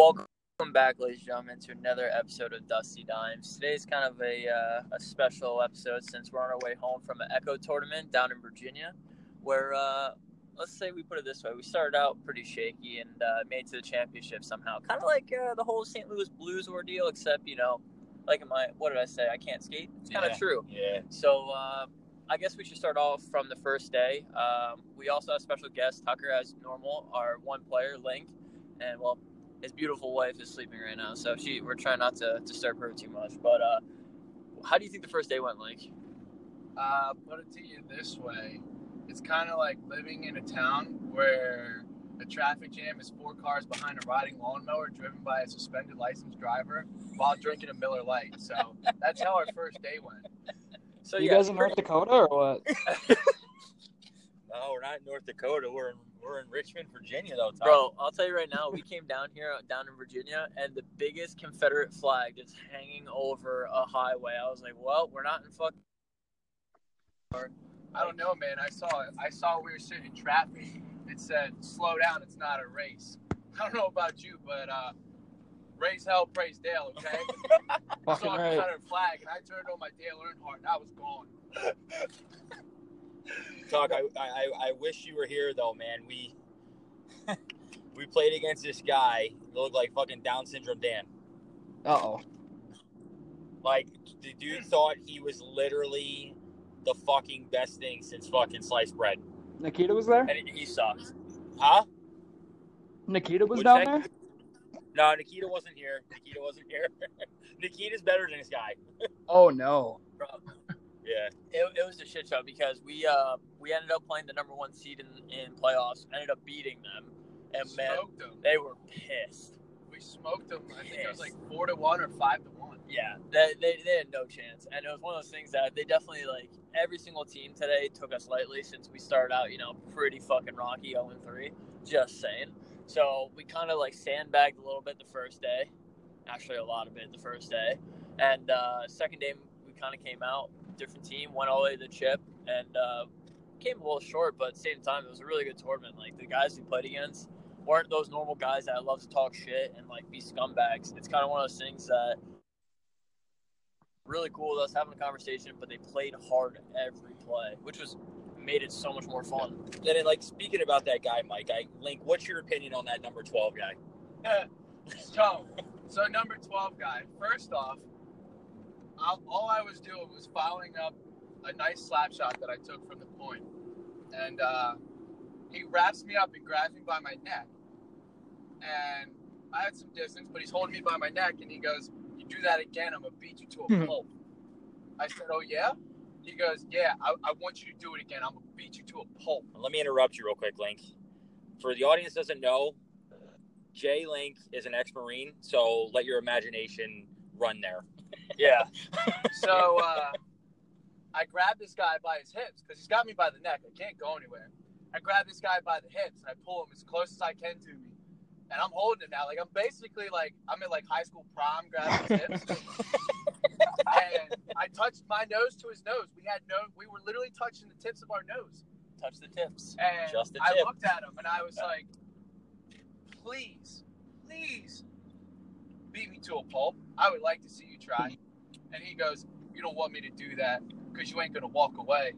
Welcome back, ladies and gentlemen, to another episode of Dusty Dimes. Today's kind of a, uh, a special episode since we're on our way home from an Echo tournament down in Virginia, where uh, let's say we put it this way: we started out pretty shaky and uh, made to the championship somehow, kind of like uh, the whole St. Louis Blues ordeal, except you know, like in my what did I say? I can't skate. It's kind of Yeah. true. Yeah. So uh, I guess we should start off from the first day. Um, we also have special guest Tucker, as normal, our one player Link, and well, his beautiful wife is sleeping right now, so she we're trying not to disturb her too much. But uh, how do you think the first day went, Link? Uh, put it to you this way: it's kind of like living in a town where a traffic jam is four cars behind a riding lawnmower driven by a suspended licensed driver while drinking a Miller Lite. So that's how our first day went. So you yeah, guys in North Dakota or what? No, we're not in North Dakota. We're in we're in Richmond, Virginia, though. Tom. Bro, I'll tell you right now, we came down here, down in Virginia, and the biggest Confederate flag just hanging over a highway. I was like, well, we're not in fuck. I don't know, man. I saw it. I saw we were sitting in traffic. It said, "Slow down. It's not a race." I don't know about you, but uh, raise hell, praise Dale. Okay. I Fucking saw a right. Confederate flag, and I turned on my Dale Earnhardt, and I was gone. Talk. I, I I wish you were here, though, man. We we played against this guy. He looked like fucking Down syndrome Dan. Uh oh. Like the dude thought he was literally the fucking best thing since fucking sliced bread. Nikita was there? And he, sucked. Huh? Nikita was What'd down there? No, Nikita wasn't here. Nikita wasn't here. Nikita's better than this guy. Oh no. Yeah. it, it was a shit show because we uh we ended up playing the number one seed in, in playoffs, ended up beating them, and man, them. they were pissed. We smoked them. I think it was like four to one or five to one. Yeah, they, they, they had no chance, and it was one of those things that they definitely like. Every single team today took us lightly since we started out, you know, pretty fucking rocky, zero and three. Just saying. So we kind of like sandbagged a little bit the first day, actually a lot of it the first day, and uh, second day we kind of came out different team, went all the way to the chip, and uh, came a little short, but at the same time it was a really good tournament. Like the guys we played against weren't those normal guys that love to talk shit and like be scumbags. It's kind of one of those things that really cool with us having a conversation, but they played hard every play, which was made it so much more fun. Then, and, like speaking about that guy, Mike, I Link. What's your opinion on that number twelve guy? So, so number 12 guy, first off, I, all I was doing was following up a nice slap shot that I took from the point. And uh, he wraps me up and grabs me by my neck. And I had some distance, but he's holding me by my neck and he goes, You do that again, I'm going to beat you to a Hmm. pulp. I said, Oh, yeah? He goes, Yeah, I, I want you to do it again. I'm going to beat you to a pulp. Let me interrupt you real quick, Link. For the audience doesn't know, Jay Link is an ex-marine, so let your imagination run there. Yeah, So uh, I grab this guy by his hips because he's got me by the neck. I can't go anywhere. I grab this guy by the hips and I pull him as close as I can to me. And I'm holding him now. Like I'm basically like I'm at like high school prom grabbing his hips. and I touched my nose to his nose. We had no we were literally touching the tips of our nose. touch the tips. And Just the I looked at him and I was like, please, please beat me to a pulp. I would like to see you try. And he goes, you don't want me to do that because you ain't going to walk away.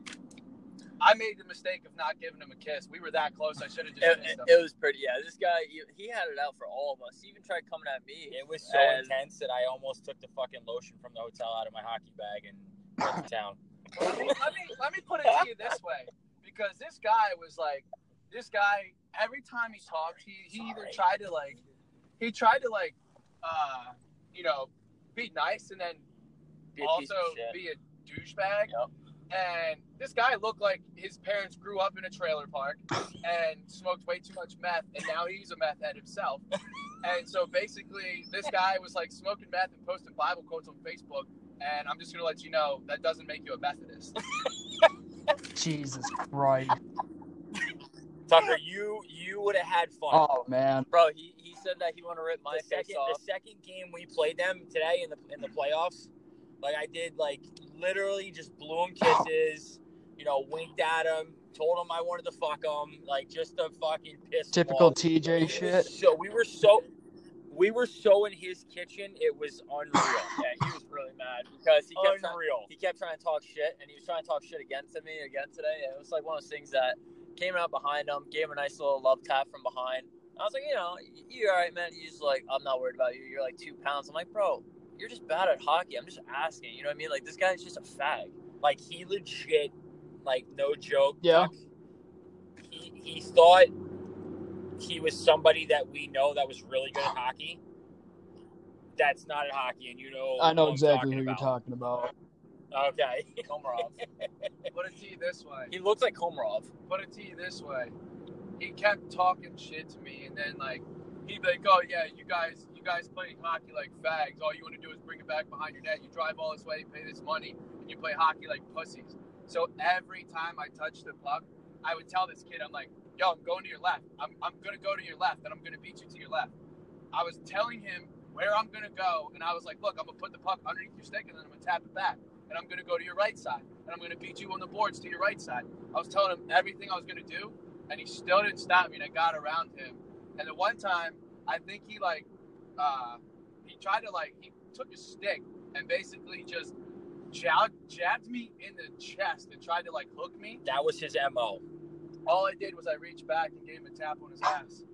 I made the mistake of not giving him a kiss. We were that close. I should have just It, kissed it, him. it was pretty. Yeah, this guy he, he had it out for all of us. He even tried coming at me. It was so And- intense that I almost took the fucking lotion from the hotel out of my hockey bag and went to town. let me let me put it to you this way, because this guy was like, this guy every time he talked, he he either tried to like, he tried to like, uh, you know, be nice and then Be also be a douchebag. Yep. And this guy looked like his parents grew up in a trailer park and smoked way too much meth, and now he's a meth head himself. And so basically, this guy was like smoking meth and posting Bible quotes on Facebook. And I'm just gonna let you know that doesn't make you a Methodist. Jesus Christ. Tucker, you you would have had fun. Oh man. Bro, he, he said that he want to rip my the face second off. the second game we played them today in the in the playoffs, like I did like literally just blew him kisses, you know, winked at him, told him I wanted to fuck him, like just to fucking piss. Typical off. TJ shit. So we were so We were so in his kitchen, it was unreal. Yeah, he was really mad because he kept trying, unreal. he kept trying to talk shit, and he was trying to talk shit against me again today. It was like one of those things that came out behind him, gave him a nice little love tap from behind. I was like, you know, you're all right, man? He's like, I'm not worried about you. You're like two pounds. I'm like, bro, you're just bad at hockey. I'm just asking. You know what I mean? Like this guy's just a fag. Like he legit, like no joke. Yeah. He he thought he was somebody that we know that was really good at hockey. That's not at hockey, and you know. I know exactly talking who you're talking about. Okay. Komarov. Put it to you this way. he looks like Komarov. Put it to you this way. He kept talking shit to me, and then like he'd be like, "Oh yeah, you guys, you guys playing hockey like fags. All you want to do is bring it back behind your net. You drive all this way, you pay this money, and you play hockey like pussies." So every time I touched the puck, I would tell this kid, "I'm like, yo, I'm going to your left. I'm, I'm gonna go to your left, and I'm gonna beat you to your left." I was telling him where I'm gonna go, and I was like, "Look, I'm gonna put the puck underneath your stick, and then I'm gonna tap it back, and I'm gonna go to your right side, and I'm gonna beat you on the boards to your right side." I was telling him everything I was gonna do, and he still didn't stop me, and I got around him. And the one time, I think he like, uh, he tried to like, he took a stick and basically just jabbed, jabbed me in the chest and tried to like hook me. That was his mo. All I did was I reached back and gave him a tap on his ass.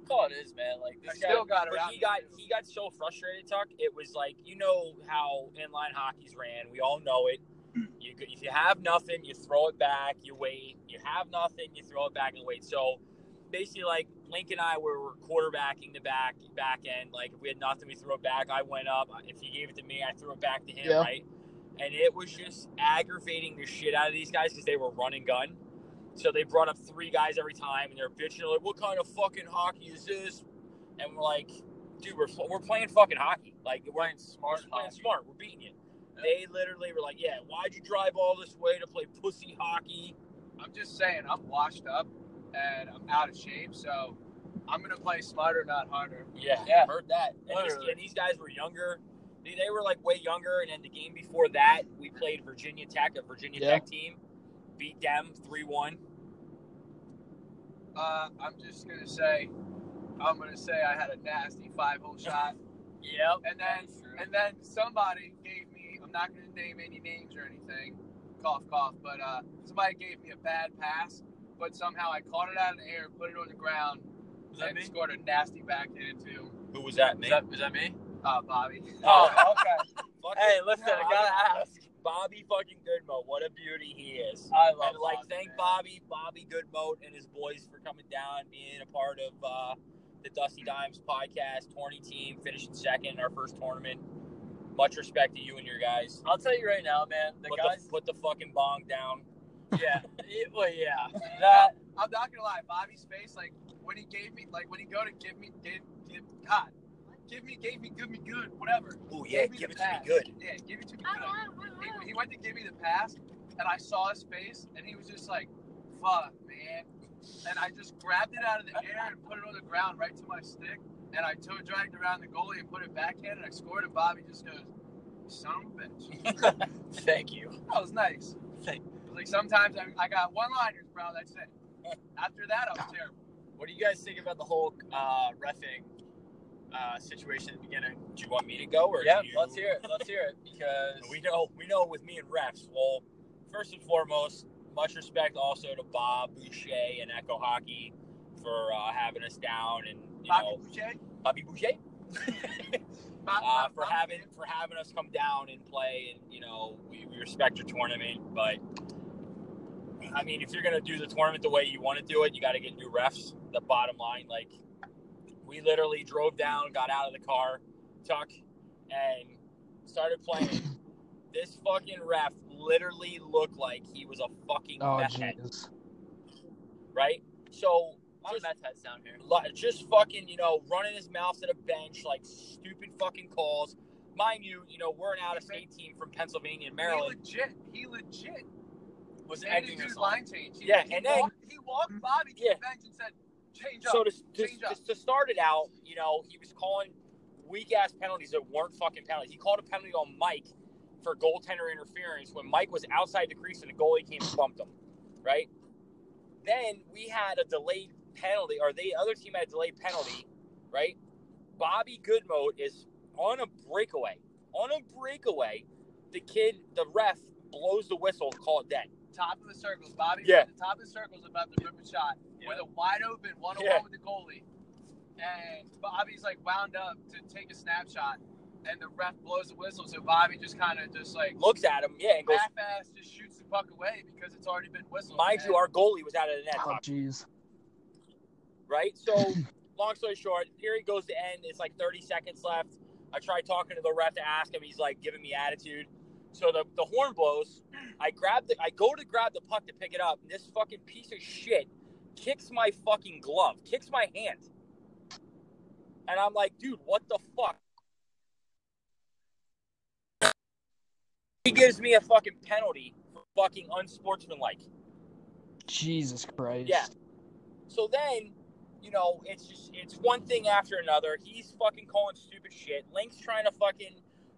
That's all it is, man. Like I this guy. still got But around. he got he got so frustrated, Tuck. It was like you know how inline hockey's ran. We all know it. You if you have nothing, you throw it back, you wait. You have nothing, you throw it back and wait. So basically, like Link and I were, were quarterbacking the back back end. Like if we had nothing, we throw it back. I went up. If he gave it to me, I threw it back to him. Yeah. Right. And it was just aggravating the shit out of these guys because they were run and gun. So they brought up three guys every time, and they're bitching like, "What kind of fucking hockey is this?" And we're like, "Dude, we're, we're playing fucking hockey. Like we're playing smart we're playing hockey. smart. We're beating you." They literally were like, "Yeah, why'd you drive all this way to play pussy hockey?" I'm just saying, I'm washed up and I'm out of shape, so I'm gonna play smarter, not harder. Yeah, Yeah. heard that. And these, and these guys were younger. They, they were like way younger. And then the game before that, we played Virginia Tech, a Virginia Yeah. Tech team, beat them three one. Uh, I'm just gonna say, I'm gonna say I had a nasty five hole shot, Yep. and then and then somebody gave me. I'm not gonna name any names or anything, cough cough, but uh, somebody gave me a bad pass, but somehow I caught it out of the air, put it on the ground, Was that and me? scored a nasty backhand to Who was that, Is that, is that me? uh, Bobby. Oh, okay. Hey, listen, I gotta ask. Bobby fucking Goodmo. What a beauty he is. I love and like Bobby, thank man. Bobby, Bobby Goodmoat and his boys for coming down, being a part of uh, the Dusty Dimes podcast, tourney team, finishing second in our first tournament. Much respect to you and your guys. I'll tell you right now, man. The put, guys. the, put the fucking bong down. yeah. It- well, yeah. That. I'm not gonna lie, Bobby's face, like when he gave me, like when he go to give me, give, give, God, give me, gave me, give me good, whatever. Oh yeah, Gave give the it to me good. Yeah, give it to me good. He, he went to give me the pass, and I saw his face, and he was just like, "Fuck, man!" And I just grabbed it out of the air and put it on the ground right to my stick, and I toe dragged around the goalie and put it backhand, and I scored. And Bobby just goes, "Son of a bitch." Thank you. That was nice. Thank- Like sometimes I, I got one liners, bro. That's it. After that, I was terrible. What do you guys think about the whole uh, refing uh, situation at the beginning? Do you want me to go or? Yeah, you... let's hear it. Let's hear it because We know, we know with me and refs. Well, first and foremost, much respect also to Bob Boucher and Echo Hockey for uh, having us down, and you Bobby know Boucher. Bobby Boucher uh, for having for having us come down and play, and you know we, we respect your tournament, but I mean if you're gonna do the tournament the way you want to do it, you got to get new refs. The bottom line, like we literally drove down, got out of the car, tuck, and started playing. this fucking ref literally looked like he was a fucking Oh meth head, jeez. right? So a lot of just meth heads down here. Li- just fucking, you know, running his mouth to the bench, like stupid fucking calls. Mind you, you know, we're an out of state team from Pennsylvania and Maryland. He legit. He legit. Was made acting the dude's us line change. He, Yeah, he and then- walked, he walked mm-hmm. Bobby to Yeah. the bench and said, "Change up." So to, to, change up. to, to start it out, you know, he was calling weak ass penalties that weren't fucking penalties. He called a penalty on Mike for goaltender interference when Mike was outside the crease and the goalie came and bumped him, right? Then we had a delayed penalty, or the other team had a delayed penalty, right? Bobby Goodmote is on a breakaway. On a breakaway, the kid, the ref, blows the whistle, call it dead. Top of the circles. Bobby Yeah. the top of the circles about to rip a shot with a wide open one on one with the goalie. And Bobby's like wound up to take a snapshot. And the ref blows the whistle. So Bobby just kind of just like Looks at him, yeah, and goes. half ass just shoots the puck away because it's already been whistled. Mind you, our goalie was out of the net, Oh, jeez. Right? So, long story short, here he goes to end. It's like 30 seconds left. I tried talking to the ref to ask him. He's like giving me attitude. So the, the horn blows. I grab the I go to grab the puck to pick it up, and this fucking piece of shit kicks my fucking glove, kicks my hand. And I'm like, dude, what the fuck? He gives me a fucking penalty for fucking unsportsmanlike. Jesus Christ. Yeah. So then, you know, it's just it's one thing after another. He's fucking calling stupid shit. Link's trying to fucking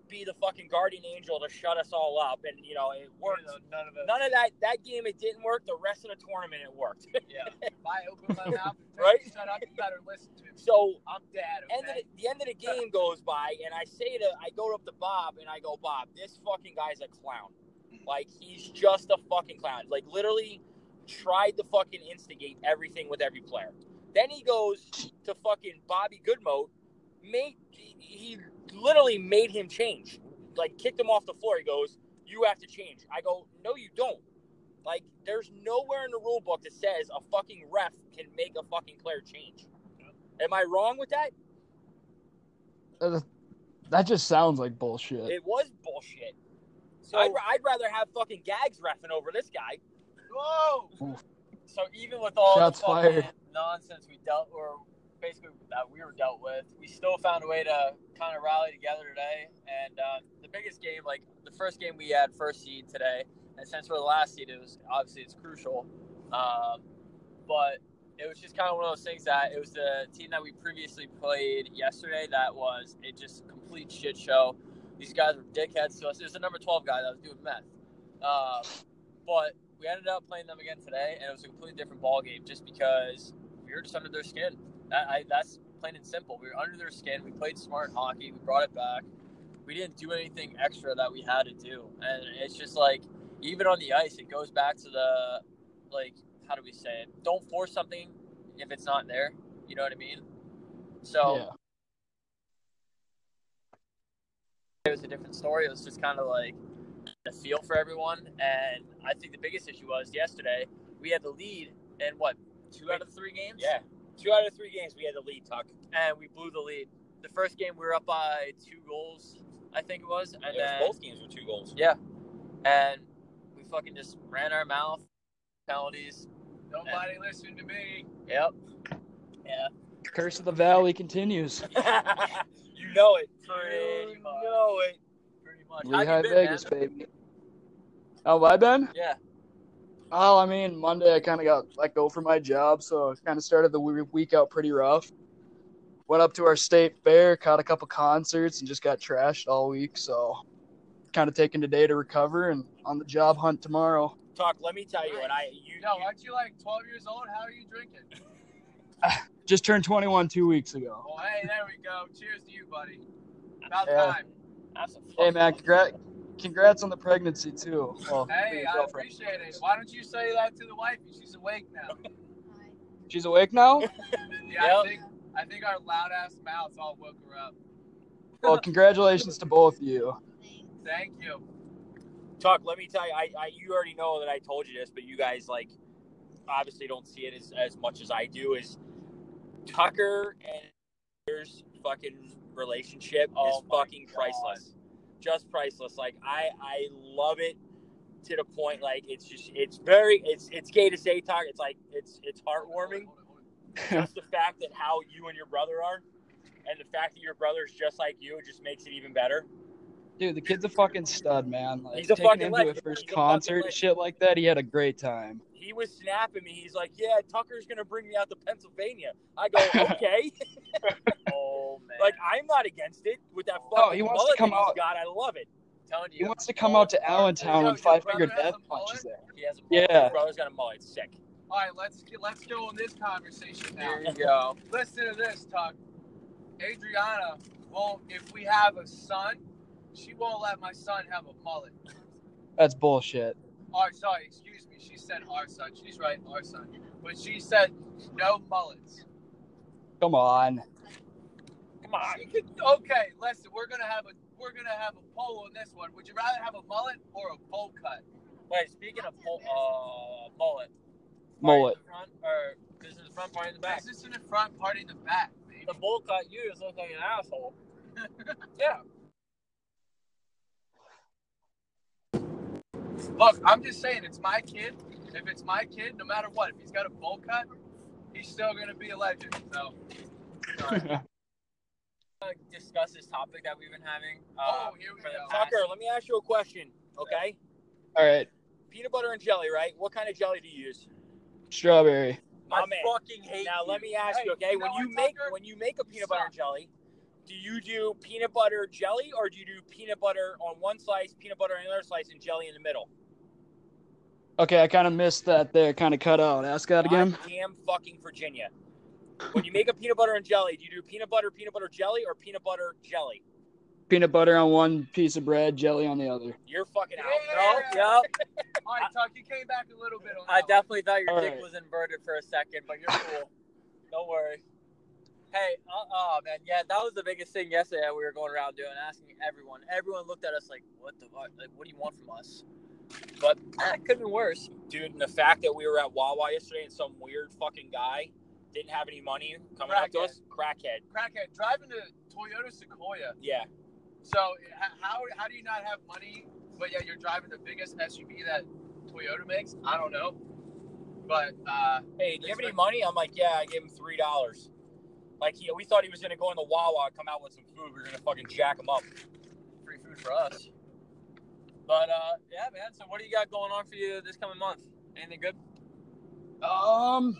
be the fucking guardian angel to shut us all up, and you know it worked. you know, none of it. None of that that game it didn't work. The rest of the tournament it worked. Yeah. If I open my mouth Right? to shut up, you better listen to me. so I'm dead. end of the, the end of the game goes by, and I say to I go up to Bob and I go, Bob, this fucking guy's a clown. Like he's just a fucking clown. Like literally tried to fucking instigate everything with every player. Then he goes to fucking Bobby Goodmote, made he, he literally made him change. Like kicked him off the floor. He goes, "You have to change." I go, "No, you don't." Like there's nowhere in the rule book that says a fucking ref can make a fucking player change. Am I wrong with that? Uh, That just sounds like bullshit. It was bullshit. So, I'd, I'd rather have fucking gags refing over this guy. whoa! So even with all Shots the fired. nonsense we dealt, or basically that we were dealt with, we still found a way to kind of rally together today. And uh, the biggest game, like the first game we had first seed today, and since we're the last seed, it was obviously it's crucial. Um, but it was just kind of one of those things that it was the team that we previously played yesterday that was a just complete shit show. These guys were dickheads to us. It was the number 12 guy that was doing meth. Um, but we ended up playing them again today, and it was a completely different ball game just because we were just under their skin. That, I, that's plain and simple. We were under their skin. We played smart hockey. We brought it back. We didn't do anything extra that we had to do, and it's just like even on the ice, it goes back to the like how do we say it? Don't force something if it's not there. You know what I mean? So yeah. it was a different story. It was just kind of like a feel for everyone. And I think the biggest issue was yesterday we had the lead in what two out of three games. Yeah. Two out of three games we had the lead, Tuck. and we blew the lead. The first game we were up by two goals, I think it was, and It was then both games were two goals. yeah, and we fucking just ran our mouth, penalties. Nobody listened to me. Yep. Yeah. Curse of the Valley continues. you know it. Pretty you much. know it. Pretty much. How Lehigh you been, Vegas, man? baby. Oh, How have I been? Yeah. Oh, I mean, Monday I kind of got let go from my job, so I kind of started the week out pretty rough. Went up to our state fair, caught a couple concerts, and just got trashed all week. So, kind of taking today to recover and on the job hunt tomorrow. Talk. let me tell you, what I you, Yo, aren't you like 12 years old? How are you drinking? Just turned 21 two weeks ago. Well, hey, there we go. Cheers to you, buddy. About Yeah. time. Have some Hey, fun. man, congrats, congrats on the pregnancy too. Well, Hey, I appreciate it. Why don't you say that to the wife? She's awake now. She's awake now. Yeah, Yep. I think I think our loud ass mouths all woke her up. Well, congratulations to both of you. Thank you. Tuck, let me tell you, I, I you already know that I told you this, but you guys like obviously don't see it as, as much as I do. Is Tucker and there's fucking relationship Oh is fucking God. priceless, just priceless. Like I I love it to the point like it's just it's very it's it's gay to say talk. It's like it's it's heartwarming. Hold it, hold it, hold just the fact that how you and your brother are, and the fact that your brother is just like you, it just makes it even better. Dude, the kid's a fucking stud, man. Like, He's a taking fucking him to his first He's concert and shit like that, he had a great time. He was snapping me. He's like, "Yeah, Tucker's gonna bring me out to Pennsylvania." I go, "Okay." Oh man. like I'm not against it with that No, fucking he wants to come out- got. I love it. telling you, He wants to come out to Allentown Yo, and your five finger death punches there. He has a Yeah. His brother's got a mullet. Sick. All right, let's get, let's go on this conversation now. There you go. Listen to this, Tuck. Adriana won't. If we have a son, she won't let my son have a mullet. That's bullshit. Our sorry, excuse me. She said our son. She's right, our son. But she said no mullets. Come on. Come on. She could, okay, listen. We're gonna have a we're gonna have a poll on this one. Would you rather have a mullet or a bowl cut? Wait, speaking of mul- uh, mullet. Mullet. The front, or this is the front part in the back. This is in the front, part in the back. baby. The bowl cut, you just look like an asshole. yeah. Look, I'm just saying, it's my kid. If it's my kid, no matter what, if he's got a bowl cut, he's still gonna be a legend. So, sorry. Discuss this topic that we've been having. Uh, Oh, here we for go. past- Tucker, let me ask you a question, okay? All right. Peanut butter and jelly, right? What kind of jelly do you use? Strawberry. My I man. fucking hate Now you. let me ask Hey, you, okay? you when you what, make Tucker? when you make a peanut butter and jelly, do you do peanut butter jelly or do you do peanut butter on one slice, peanut butter on the other slice, and jelly in the middle? Okay, I kind of missed that there. Kind of cut out. Ask that again. God damn fucking Virginia. When you make a peanut butter and jelly, do you do peanut butter, peanut butter jelly, or peanut butter jelly? Peanut butter on one piece of bread, jelly on the other. You're fucking out. Yeah. No, yep. All right, Tuck, you came back a little bit on I that one. definitely thought your All dick right. was inverted for a second, but you're cool. Don't worry. Hey, uh, oh man, yeah, that was the biggest thing yesterday. that We were going around doing, asking everyone. Everyone looked at us like, "What the fuck? Like, what do you want from us?" But that could have been worse. Dude, and the fact that we were at Wawa yesterday and some weird fucking guy didn't have any money coming up to us, crackhead. Crackhead, driving to Toyota Sequoia. Yeah. So how how do you not have money, but yet you're driving the biggest SUV that Toyota makes? I don't know. But uh, Hey, do you have any money? I'm like, yeah, I gave him three dollars. Like he, we thought he was gonna go in the Wawa, come out with some food. We were gonna fucking jack him up. Free food for us. But uh, yeah, man. So what do you got going on for you this coming month? Anything good? Um,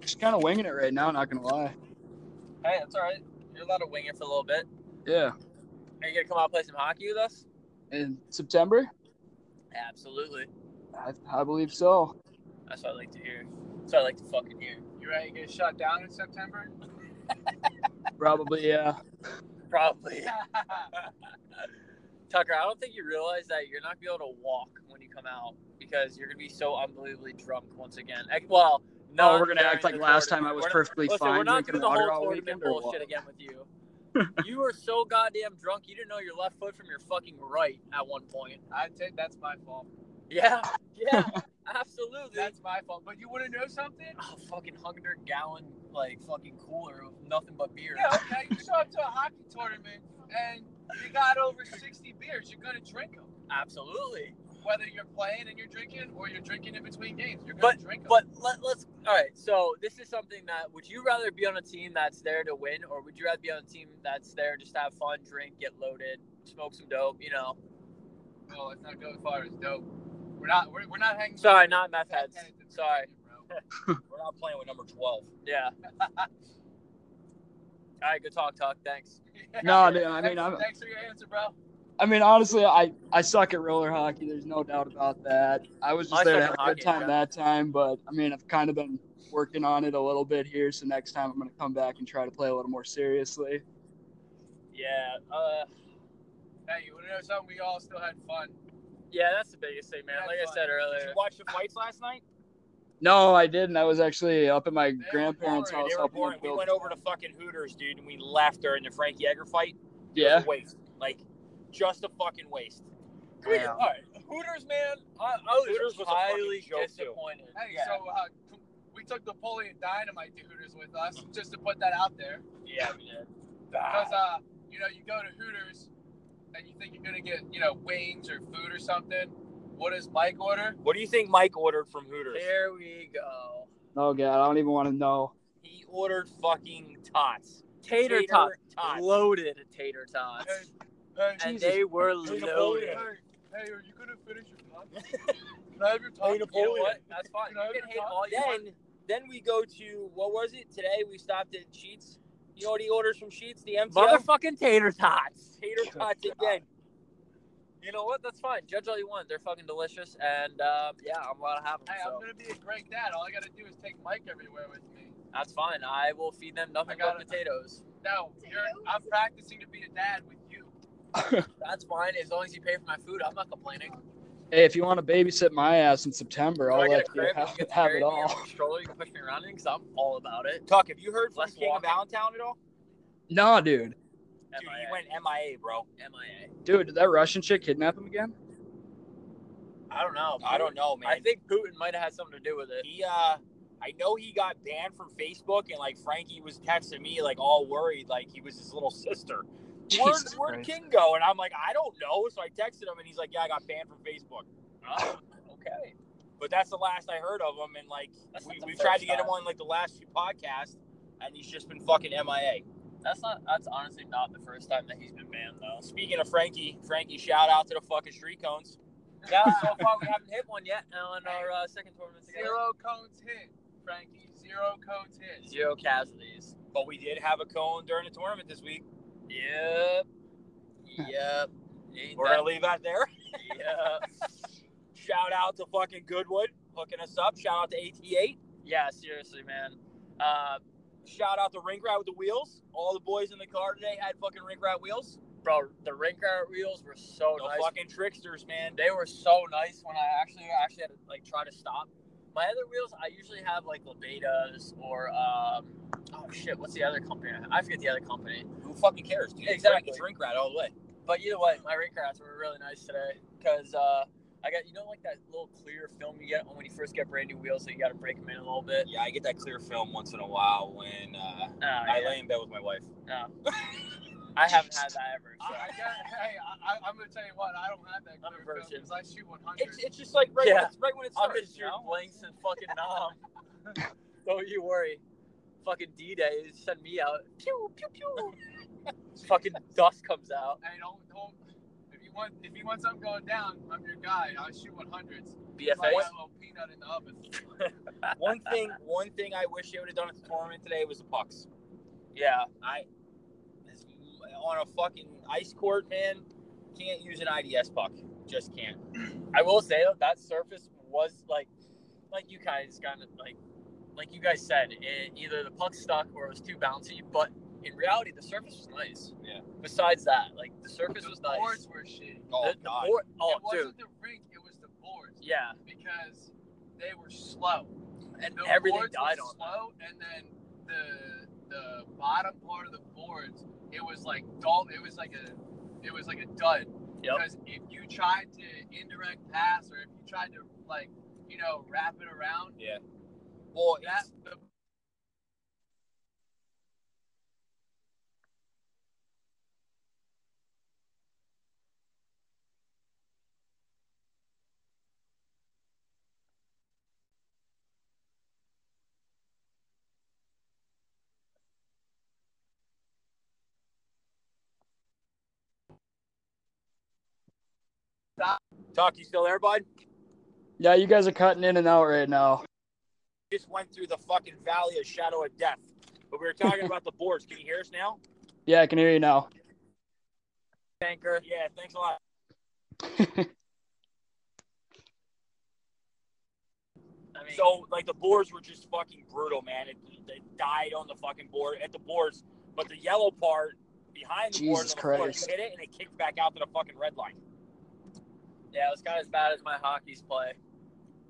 just kind of winging it right now. Not gonna lie. Hey, that's all right. You're allowed to wing it for a little bit. Yeah. Are you gonna come out and play some hockey with us? In September, Absolutely. I, I believe so. That's what I like to hear. That's what I like to fucking hear. you ready to get shut down in September? Probably, yeah. Probably. Tucker, I don't think you realize that you're not gonna be able to walk when you come out because you're gonna be so unbelievably drunk once again. Well, no, No, we're gonna act like last time I was perfectly Listen, fine we're not drinking doing the water whole all tournament weekend or bullshit what? again with you. you were so goddamn drunk, you didn't know your left foot from your fucking right at one point. I take that's my fault. Yeah, yeah, absolutely. That's my fault. But you want to know something? a fucking hundred gallon like fucking cooler of nothing but beer. Yeah, okay. You show up to a hockey tournament and you got over 60 beers. You're gonna drink them, Absolutely. whether you're playing and you're drinking or you're drinking in between games. You're gonna drink them. but let, let's all right. So this is something that would you rather be on a team that's there to win, or would you rather be on a team that's there just to have fun, drink, get loaded, smoke some dope? You know. well, let's not go as far as dope. We're not. We're, we're not hanging. Sorry, not meth Meth heads. heads Sorry. We're not playing with number twelve. Yeah. all right. Good talk, talk. Thanks. No, dude, I mean, thanks, I'm- thanks for your answer, bro. I mean, honestly, I, I suck at roller hockey. There's no doubt about that. I was just I there to have a good hockey, time yeah. that time, but I mean, I've kind of been working on it a little bit here. So next time I'm gonna come back and try to play a little more seriously. Yeah. Uh. Hey, you want to know something? We all still had fun. Yeah, that's the biggest thing, man. Yeah, Like I fun. said Did earlier. you watch the fights last night? No, I didn't. I was actually up at my were grandparents' house They were helping boring. them We build. went over to fucking Hooters, dude, and we left during the Frankie Edgar fight. It was Yeah. a waste. Like, just a fucking waste. We- Yeah. all right. Hooters, man. I, I was Hooters was a highly fucking joke, too. disappointed. Hey, yeah. so uh, we took Napoleon Dynamite to Hooters with us, just to put that out there. yeah, we did. Because uh, you know, you go to Hooters and you think you're gonna get, you know, wings or food or something. What does Mike order? What do you think Mike ordered from Hooters? There we go. Oh god, I don't even want to know. He ordered fucking tots. Tater, tots. tots. Loaded tater tots. Hey, hey, and Jesus. they were Hey, loaded. Hey, hey, are you gonna finish your tots? Can I have your tots? Hey, You know Napoleon. what? That's fine. Can I have You can your hate all you want. Then, then we go to what was it today? We stopped at Sheetz. You know what he orders from Sheetz? The MTL Motherfucking tater tots. tater tots again. You know what? That's fine. Judge all you want. They're fucking delicious, and uh, yeah, I'm allowed to have them. Hey, so. I'm gonna be a great dad. All I gotta do is take Mike everywhere with me. That's fine. I will feed them nothing but potatoes. No, you're, I'm practicing to be a dad with you. That's fine as long as you pay for my food. I'm not complaining. Hey, if you want to babysit my ass in September, I'll let you have, you have it all. a stroller you can push me around in because I'm all about it. Tuck, have you heard from Less King walking. of Allentown at all? Nah, dude. Dude, he went MIA, bro. MIA. Dude, did that Russian chick kidnap him again? I don't know. I don't know, man. I think Putin might have had something to do with it. he uh I know he got banned from Facebook and like Frankie was texting me like all worried like he was his little sister. Where'd, where'd King go? And I'm like, I don't know. So I texted him and he's like, Yeah, I got banned from Facebook. Oh, okay. But that's the last I heard of him and like That's we we've tried to get him on like the last few podcasts and he's just been fucking MIA. That's not. That's honestly not the first time that he's been banned, though. Speaking of Frankie, Frankie, shout out to the fucking street cones. Yeah. So far, we haven't hit one yet on our uh, second tournament together. Zero cones hit, Frankie. Zero cones hit. Zero casualties. But we did have a cone during the tournament this week. Yep. Yep. Ain't We're that- gonna leave that there. Yep. Shout out to fucking Goodwood hooking us up. Shout out to AT8. Yeah. Seriously, man. Uh, Shout out to Rink Rat with the wheels. All the boys in the car today had fucking Rink Rat wheels. bro, the Rink Rat wheels were so No nice. fucking tricksters, man. They were so nice when I actually actually had to like try to stop. My other wheels, I usually have like Labedas or um, oh shit, what's the other company? I forget the other company. Who fucking cares, dude? Exactly. It's Rink Rat all the way. But either way, my rink rats were really nice today because uh, I got you know like that little clear film you get when you first get brand new wheels, so you got to break them in a little bit. Yeah, I get that clear film once in a while when uh, Uh, I yeah. lay in bed with my wife. No. I haven't had that ever. So. I, I got, hey, I, I- I'm gonna tell you what. I don't have that I'm a virgin. because I shoot 100. It's, it's just like right, when, Yeah. it's, right when it I'm starts. just you shooting know? blanks and fucking nom. Don't you worry. Fucking D Day send me out. Pew pew pew. fucking dust comes out. Hey, don't, don't. If you want, if you want something going down, I'm your guy. I shoot 100s. BFA. Like peanut in the oven. one thing, one thing I wish they would have done at the tournament today was the pucks. Yeah. I on a fucking ice court, man, can't use an IDS puck. Just can't. I will say though that surface was like, like you guys kind of like, like you guys said, it, either the puck stuck or it was too bouncy. But in reality, the surface was nice. Yeah. Besides that, like the surface the was nice. The boards were shitty. Oh the, the god. board- oh, it wasn't dude. the rink, it was the boards. Yeah. Because they were slow. And The everything boards died were on them. slow, and then the the bottom part of the boards, it was like dull. It was like a, it was like a dud. Yep. Because if you tried to indirect pass, or if you tried to like, you know, wrap it around, Yeah. Well, that the Tuck, you still there, bud? Yeah, you guys are cutting in and out right now. Just went through the fucking valley of shadow of death. But we were talking about the boards. Can you hear us now? Yeah, I can hear you now. Tanker. Yeah, thanks a lot. I mean, So, like, the boards were just fucking brutal, man. It, it died on the fucking board at the boards, but the yellow part behind the board Jesus on the floor, you hit it and it kicked back out to the fucking red line. Yeah, it was kind of as bad as my hockey's play.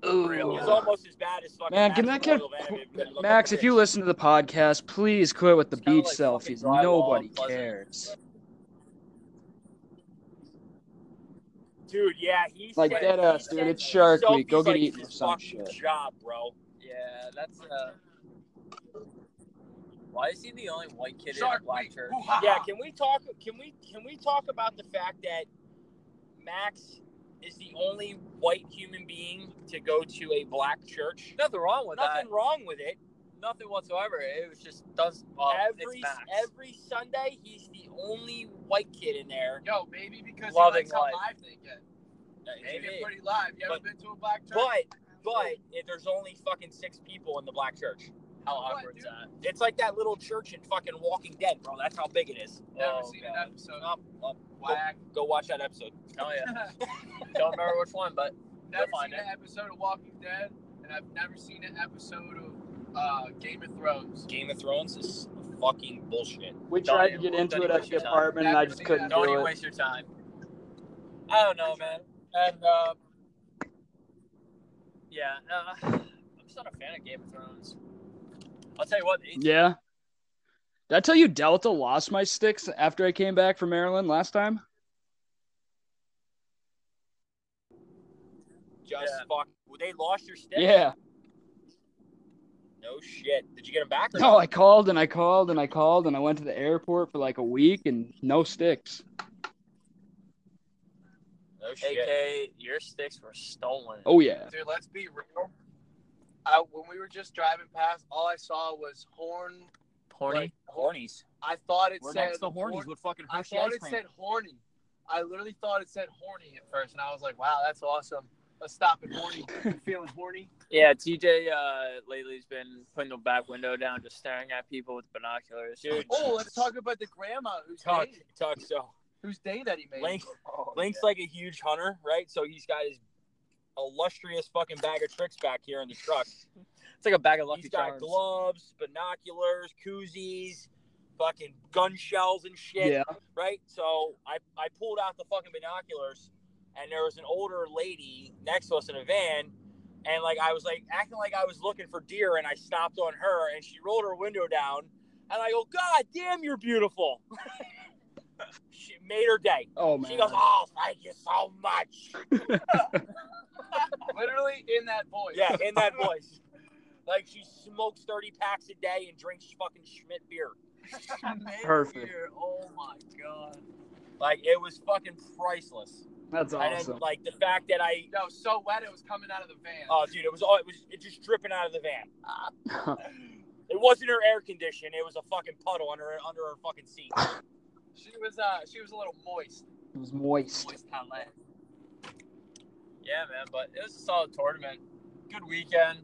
It was almost as bad as fucking. Man, can that Madison kid, Royal Vanderbilt couldn't look Max, if you listen to the podcast, please quit with the It's beach like selfies. Nobody cares. Dude, yeah, he's Like said- dead ass, dude. It's Shark himself, Week. Go get like, eaten "It's or his some shit." job, bro. Yeah, that's uh. Why is he the only white kid in Shark a black Week. church? Yeah, can we talk? Can we can we talk about the fact that Max is the only white human being to go to a black church? Nothing wrong with that. Nothing that. wrong with it. Nothing whatsoever. It was just does uh, every every Sunday, he's the only white kid in there. yo, maybe because Loving he likes how live they get. Maybe. Get pretty live. You ever But- been to a black church? But but if there's only fucking six people in the black church. How What, awkward is dude? that? It's like that little church in fucking Walking Dead, bro. That's how big it is. Never Oh, seen God. an episode. Um, um, go, Whack. go watch that episode. Oh yeah. Don't remember which one, but never find seen it. an episode of Walking Dead, and I've never seen an episode of uh, Game of Thrones. Game of Thrones is fucking bullshit. We Don't tried to get into it at waste the apartment, and I just couldn't that. Don't do even it. waste your time. I don't know, man. And uh, yeah, uh, I'm just not a fan of Game of Thrones. I'll tell you what. the- Yeah. Did I tell you Delta lost my sticks after I came back from Maryland last time? Just Yeah. fuck. Well, they lost your stick. Yeah. No shit. Did you get them back? Or No, I called and I called and I called and I went to the airport for like a week and no sticks. No shit. AK, your sticks were stolen. Oh yeah. Dude, let's be real. I, when we were just driving past, all I saw was horn. horny. like, Hornies. I thought it We're said. next to Hornies horn- with fucking I thought it cream. said horny. I literally thought it said horny at first, and I was like, "Wow, that's awesome." Let's stop at horny. Feeling horny? Yeah, TJ uh, lately's been putting the back window down, just staring at people with binoculars. Dude. Oh, let's talk about the grandma whose Tuck, day, Tuck. So whose day that he made. Link, Oh, Link's like a huge hunter, right? So he's got his illustrious fucking bag of tricks back here in the truck. It's like a bag of Lucky He's got Charms. gloves, binoculars, koozies, fucking gun shells and shit. Yeah. right? So I, I pulled out the fucking binoculars, and there was an older lady next to us in a van, and like I was like acting like I was looking for deer, and I stopped on her, and she rolled her window down, and I go, God damn, you're beautiful. she made her day. Oh man. She goes, Oh, thank you so much. Literally in that voice. Yeah, in that voice. Like she smokes 30 packs a day and drinks fucking Schmidt beer. Perfect. Oh my god. Like it was fucking priceless. That's And awesome. then, like the fact that I Yo, so wet it was coming out of the van. Oh, dude, it was all it was it just dripping out of the van. It wasn't her air condition. It was a fucking puddle under under her fucking seat. she was uh she was a little moist. it was moist. Moist palette. Yeah, man, but it was a solid tournament. Good weekend.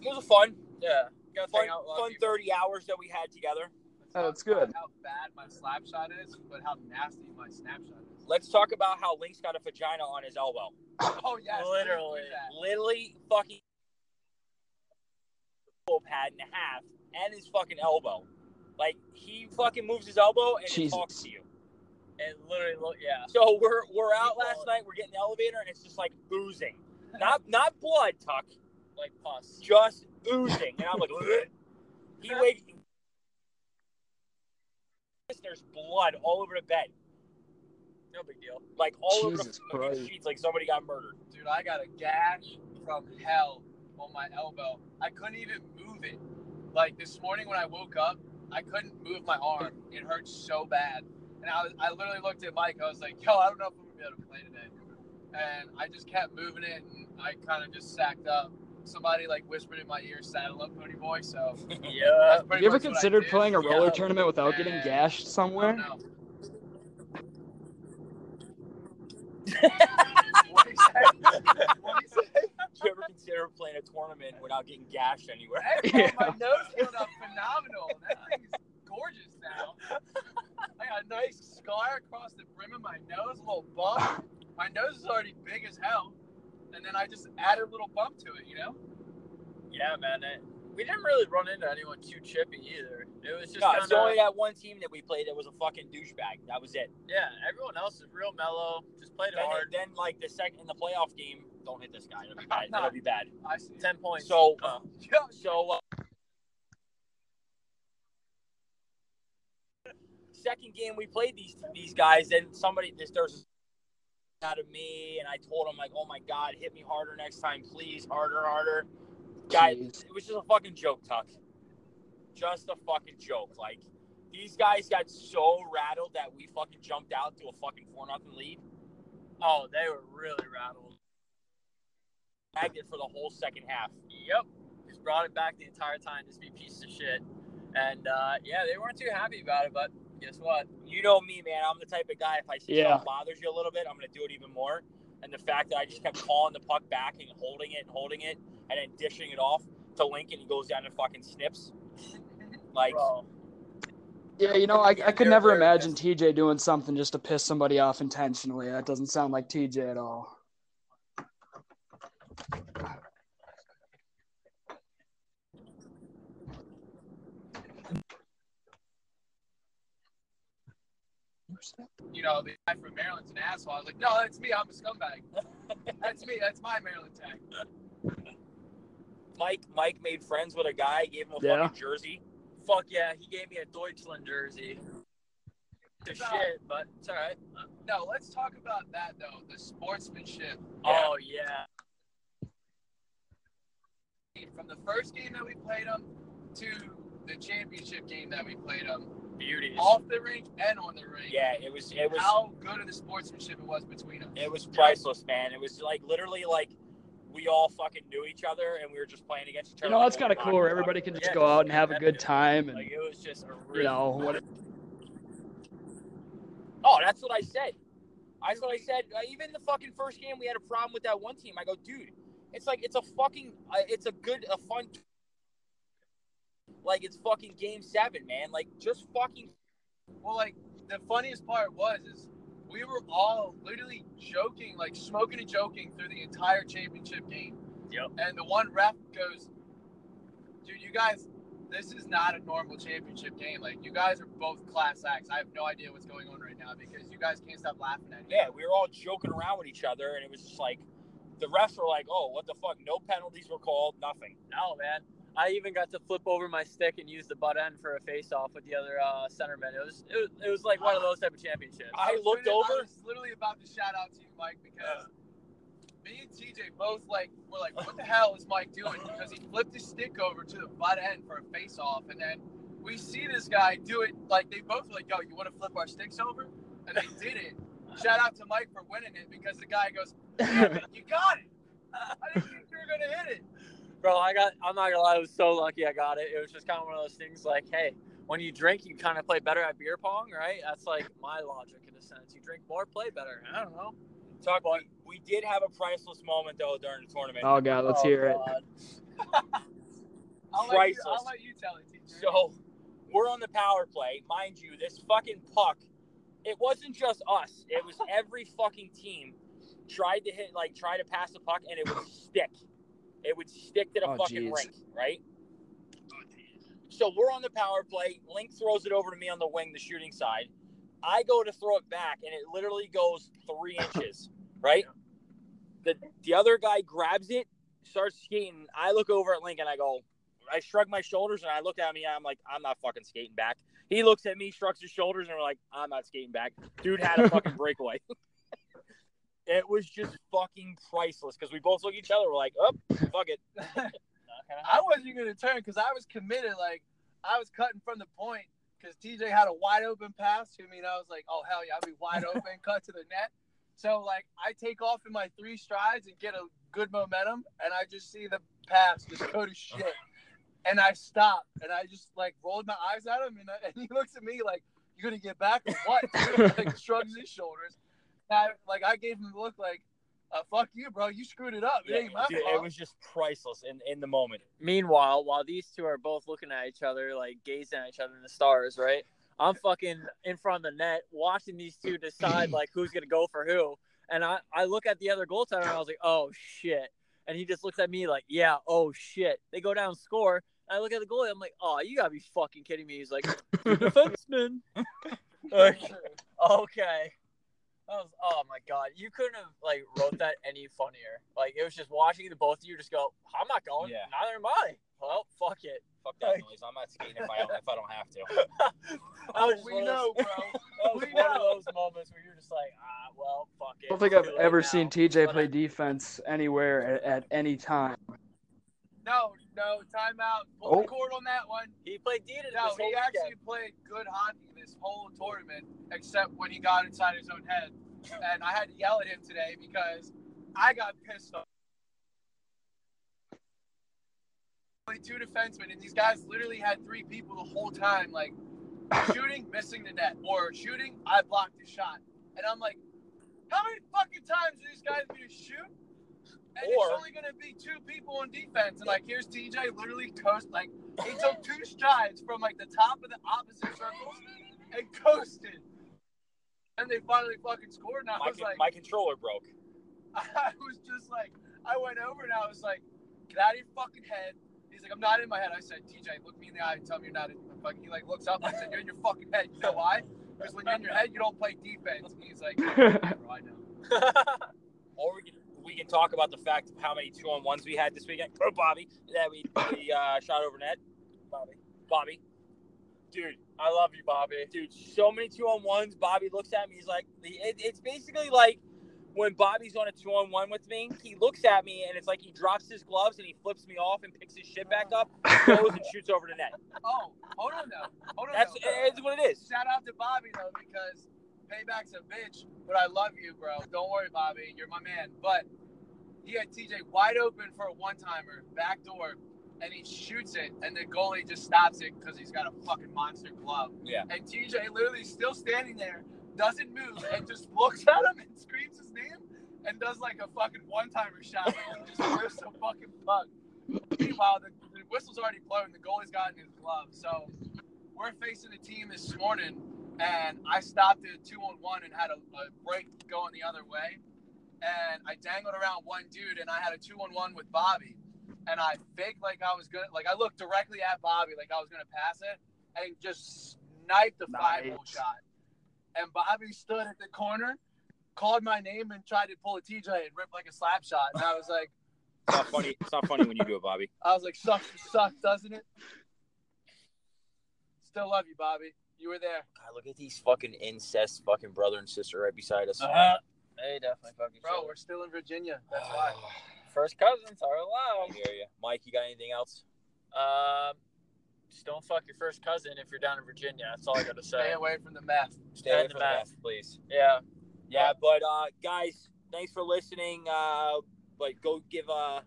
It was a fun, Yeah. Got fun, hang out with a lot of fun thirty hours that we had together. Let's Oh, that's good. How bad my slap shot is, but how nasty my snapshot is. Let's talk about how Link's got a vagina on his elbow. Oh yes, please do Literally. Literally, fucking elbow pad in half and his fucking elbow. Like he fucking moves his elbow and it Jesus. talks to you. It literally look yeah. So we're we're out last night. We're getting the elevator and it's just like oozing, not not blood, Tuck. Like pus. just oozing. And I'm like, "Ugh." he wakes. There's blood all over the bed, No big deal. like all over Jesus the sheets, like somebody got murdered. Dude, I got a gash from hell on my elbow. I couldn't even move it. Like this morning when I woke up, I couldn't move my arm. It hurt so bad. And I, was, I literally looked at Mike. I was like, yo, I don't know if I'm going to be able to play today. And I just kept moving it and I kind of just sacked up. Somebody like whispered in my ear, saddle up, Pony Boy. So Yeah. Have you ever much what I considered playing a Yeah. roller tournament without getting Man. gashed I somewhere? don't know. What'd he say? What'd he say? Did you ever consider playing a tournament without getting gashed anywhere? Hey, bro, my nose healed up phenomenal. That thing's gorgeous now. I got a nice scar across the brim of my nose, a little bump. My nose is already big as hell. And then I just added a little bump to it, you know? Yeah, man. It, we didn't really run into anyone too chippy either. It was just No, kind it's only that one team that we played that was a fucking douchebag. That was it. yeah. Everyone else is real mellow. Just played Then, hard. then like the second in the playoff game, don't hit this guy. It'll be bad. It'll be bad. I see. Ten points. So, Uh, so uh, second game we played these these guys, and somebody this there's out of me, and I told him like, oh my god, hit me harder next time, please, harder, harder. Guys, it was just a fucking joke, Tuck. Just a fucking joke. Like these guys got so rattled that we fucking jumped out to a fucking four nothing lead. oh, they were really rattled. Bagged it for the whole second half. Yep. Just brought it back the entire time. Just be pieces of shit. And uh, yeah, they weren't too happy about it. But guess what? You know me, man. I'm the type of guy. If I see Yeah. something bothers you a little bit, I'm gonna do it even more. And the fact that I just kept calling the puck back and holding it and holding it, and then dishing it off to Lincoln, he goes down and fucking snips. Like, Bro. Yeah, you know, I, I could never imagine. TJ doing something just to piss somebody off intentionally. That doesn't sound like TJ at all. You know, the guy from Maryland's an asshole. I was like, no, that's me. I'm a scumbag. that's me. That's my Maryland tag. Mike Mike made friends with a guy, gave him a Yeah. fucking jersey. Fuck yeah, he gave me a Deutschland jersey. The shit, but it's all right. No, let's talk about that though. The sportsmanship. Oh yeah, From the first game that we played them to the championship game that we played them, beauties. off the rink and on the rink. Yeah, it was it was How good of the sportsmanship it was between us. it was priceless, man. It was like literally like we all fucking knew each other and we were just playing against each other. You know, like that's kind of cool where everybody can just Yeah, go out and have a good time and Like it was just a you know what Oh, that's what I said. That's what I said. Uh, even the fucking first game, we had a problem with that one team. I go, dude, it's like it's a fucking, uh, it's a good, a fun. Like it's fucking game seven, man. Like just fucking. Well, like the funniest part was is we were all literally joking, like smoking and joking through the entire championship game. Yep. And the one ref goes, "Dude, you guys, this is not a normal championship game. Like you guys are both class acts. I have no idea what's going on right now because you guys can't stop laughing at me." Yeah, we were all joking around with each other, and it was just like, the refs were like, oh, what the fuck? No penalties were called, nothing. No, man. I even got to flip over my stick and use the butt end for a face off with the other uh, centerman. It was, it was it was like one of those type of championships. I was looked literally- over- I was literally about to shout out to you, Mike, because me and TJ both like were like, "What the hell is Mike doing?" Because he flipped his stick over to the butt end for a face off, and then we see this guy do it. Like they both were like, "Yo, you want to flip our sticks over?" And they did it. Shout out to Mike for winning it because the guy goes, "You got it." I didn't think you were gonna hit it. Bro, I got. I'm not gonna lie. I was so lucky I got it. It was just kind of one of those things. Like, hey, when you drink, you kind of play better at beer pong, right? That's like my logic in a sense. You drink more, play better. I don't know. Talk. We, we did have a priceless moment though during the tournament. oh god let's Oh, hear it I'll let, you, Priceless. I'll let you tell it, TJ. So we're on the power play, mind you. This fucking puck. It wasn't just us. It was every fucking team tried to hit, like, try to pass the puck, and it would stick. It would stick to the Oh, fucking jeez. rink, right? Oh, so we're on the power play. Link throws it over to me on the wing, the shooting side. I go to throw it back, and it literally goes three inches, right? The the other guy grabs it, starts skating. I look over at Link and I go, I shrug my shoulders and I look at me and I'm like, I'm not fucking skating back. He looks at me, shrugs his shoulders, and we're like, I'm not skating back. Dude had a fucking breakaway. it was just fucking priceless because we both look at each other. We're like, oh, fuck it. I wasn't going to turn because I was committed. Like I was cutting from the point because TJ had a wide open pass to me, and I was like, "Oh hell yeah, I'll be wide open, cut to the net." So like I take off in my three strides and get a good momentum, and I just see the pass just go to shit, and I stop and I just like rolled my eyes at him, and, I, and he looks at me like, "You gonna get back or what?" like shrugs his shoulders. And I, like I gave him a look like, uh, "Fuck you, bro. You screwed it up. It Yeah, ain't my dude, fault." it was just priceless in, in the moment. Meanwhile, while these two are both looking at each other, like gazing at each other in the stars, right? I'm fucking in front of the net watching these two decide like who's gonna go for who. And I, I look at the other goaltender and I was like, oh shit. And he just looks at me like, yeah, oh shit. They go down, score. And I look at the goalie. I'm like, oh, you gotta be fucking kidding me. He's like, defenseman. like, okay. That was, oh my god, you couldn't have like wrote that any funnier. Like it was just watching the both of you just go, I'm not going. Yeah. Neither am I. Well, fuck it. Fuck that noise. I'm not skating if I don't, if I don't have to. That was we know, those, bro. that was we one know. of those moments where you're just like, ah, well, fuck it. I don't think I've too late ever now. seen TJ But play I- defense anywhere at, at any time. No, no, timeout. Pull Oh. the cord on that one. He played D this No, whole he weekend. actually played good hockey this whole tournament, except when he got inside his own head. And I had to yell at him today because I got pissed off. Only two defensemen, and these guys literally had three people the whole time, like shooting, missing the net, or shooting, I blocked the shot. And I'm like, how many fucking times are these guys going to shoot? And Or- it's only going to be two people on defense. And like, here's TJ literally coast, like, he took two strides from like the top of the opposite circles and coasted. And they finally fucking scored. And I My, was like, my controller broke. I was just like, I went over and I was like, get out of your fucking head. He's like, I'm not in my head. I said, TJ, look me in the eye and tell me you're not in the fucking. He like looks up. I said, you're in your fucking head. You know why? Because when you're in your head, you don't play defense. And he's like, "Yeah, bro, I know. Or we can we can talk about the fact of how many two on ones we had this weekend. Oh, Bobby, that we, we uh, shot over net. Bobby, Bobby, dude, I love you, Bobby. dude, so many two on ones. Bobby looks at me. He's like, it, it's basically like when Bobby's on a two on one with me. He looks at me and it's like he drops his gloves and he flips me off and picks his shit back up, goes and shoots over the net. Oh, hold on though. Hold on. That's now. it's what it is. Shout out to Bobby though, because payback's a bitch. But I love you, bro. Don't worry, Bobby. You're my man. But he had TJ wide open for a one timer, back door, and he shoots it, and the goalie just stops it because he's got a fucking monster glove. Yeah. And TJ literally still standing there, doesn't move, and just looks at him and screams his name and does like a fucking one timer shot and just whiffs a fucking puck. Meanwhile, the, the whistle's already blown. The goalie's got his glove. So we're facing a team this morning, and I stopped it two on one and had a, a break going the other way. And I dangled around one dude, and I had a two on one with Bobby. And I faked like I was gonna, like I looked directly at Bobby, like I was gonna pass it, and just sniped a five hole Nice. shot. And Bobby stood at the corner, called my name, and tried to pull a TJ and rip like a slap shot. And I was like, It's not funny. It's not funny when you do it, Bobby. I was like, sucks sucks, doesn't it? Still love you, Bobby. You were there. God, look at these fucking incest fucking brother and sister right beside us. Uh, they definitely fucking Bro, we're still in Virginia. That's why. First cousins are allowed. I allowed. hear you, Mike. You got anything else? Um, just don't fuck your first cousin if you're down in Virginia. That's all I gotta say. Stay away from the meth. Stay away from the math. math, please. Yeah. Yeah, but uh, guys, thanks for listening. Uh, but go give a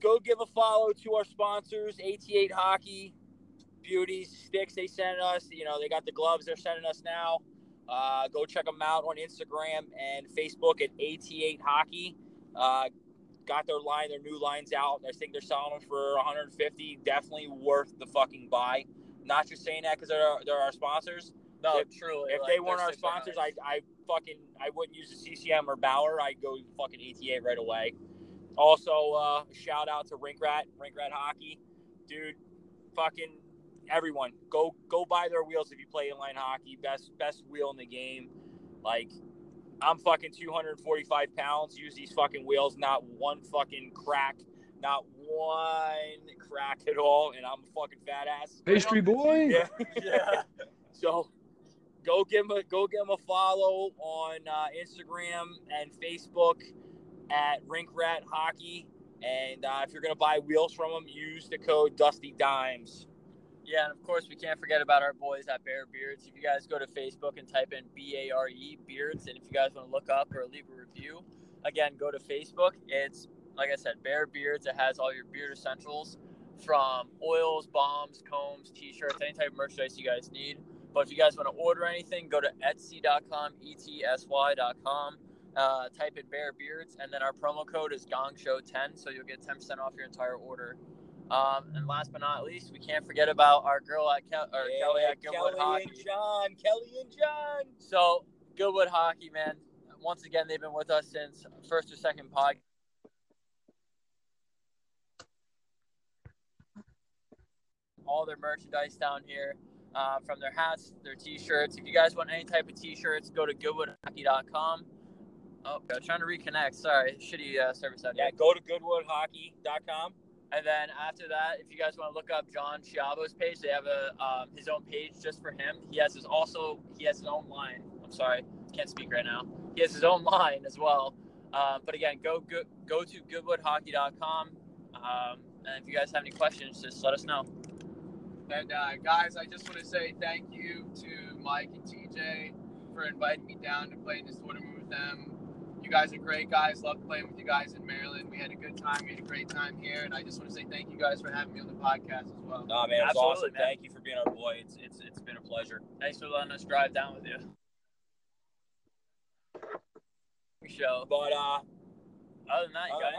go give a follow to our sponsors, 88 Hockey, Beauties, Sticks. They sent us. You know, they got the gloves. They're sending us now. Uh, go check them out on Instagram and Facebook at 88 Hockey. Uh, got their line, their new lines out. I think they're selling them for 150. Definitely worth the fucking buy. Not just saying that because they're they're our sponsors No, If- truly. if like, they weren't our sponsors. I, I fucking I wouldn't use the CCM or Bauer. I'd go fucking 88 right away. Also, uh, shout out to Rink Rat, Rink Rat Hockey, dude. Fucking everyone, go go buy their wheels if you play inline hockey. Best best wheel in the game. Like I'm fucking 245 pounds. Use these fucking wheels, not one fucking crack, not one crack at all, and I'm a fucking fat ass. Pastry boy. Yeah, yeah. So go give him a go give him a follow on uh, Instagram and Facebook at Rink Rat Hockey. And uh, if you're gonna buy wheels from them, use the code Dusty Dimes. Yeah, and of course we can't forget about our boys at Bare Beards. If you guys go to Facebook and type in B A R E Beards, and if you guys want to look up or leave a review, again go to Facebook. It's like I said, Bare Beards. It has all your beard essentials from oils, balms, combs, t-shirts, any type of merchandise you guys need. But if you guys want to order anything, go to Etsy.com, etsy.com. Uh, type in Bare Beards, and then our promo code is Gong Show 10, so you'll get 10% off your entire order. Um, and last but not least, we can't forget about our girl at Kel- or Kelly at Goodwood Kelly Hockey. and John, Kelly and John. So Goodwood Hockey, man. Once again, they've been with us since first or second pod. All their merchandise down here, uh, from their hats, their t-shirts. If you guys want any type of t-shirts, go to goodwoodhockey.com. Oh, I'm trying to reconnect. Sorry, shitty uh, service out here. Yeah, go to goodwoodhockey.com. And then after that, if you guys want to look up John Chiavo's page, they have a um, his own page just for him. He has his also he has his own line. I'm sorry, can't speak right now. He has his own line as well. Um, but again, go go, go to goodwoodhockey.com. Um, and if you guys have any questions, just let us know. And uh, guys, I just want to say thank you to Mike and TJ for inviting me down to play in this tournament with them. You guys are great guys. Love playing with you guys in Maryland. We had a good time. We had a great time here, and I just want to say thank you guys for having me on the podcast as well. No, man, it's Absolutely, awesome. man. Thank you for being our boy. It's it's it's been a pleasure. Thanks for letting us drive down with you. Show. But uh, Other than that, you Other got than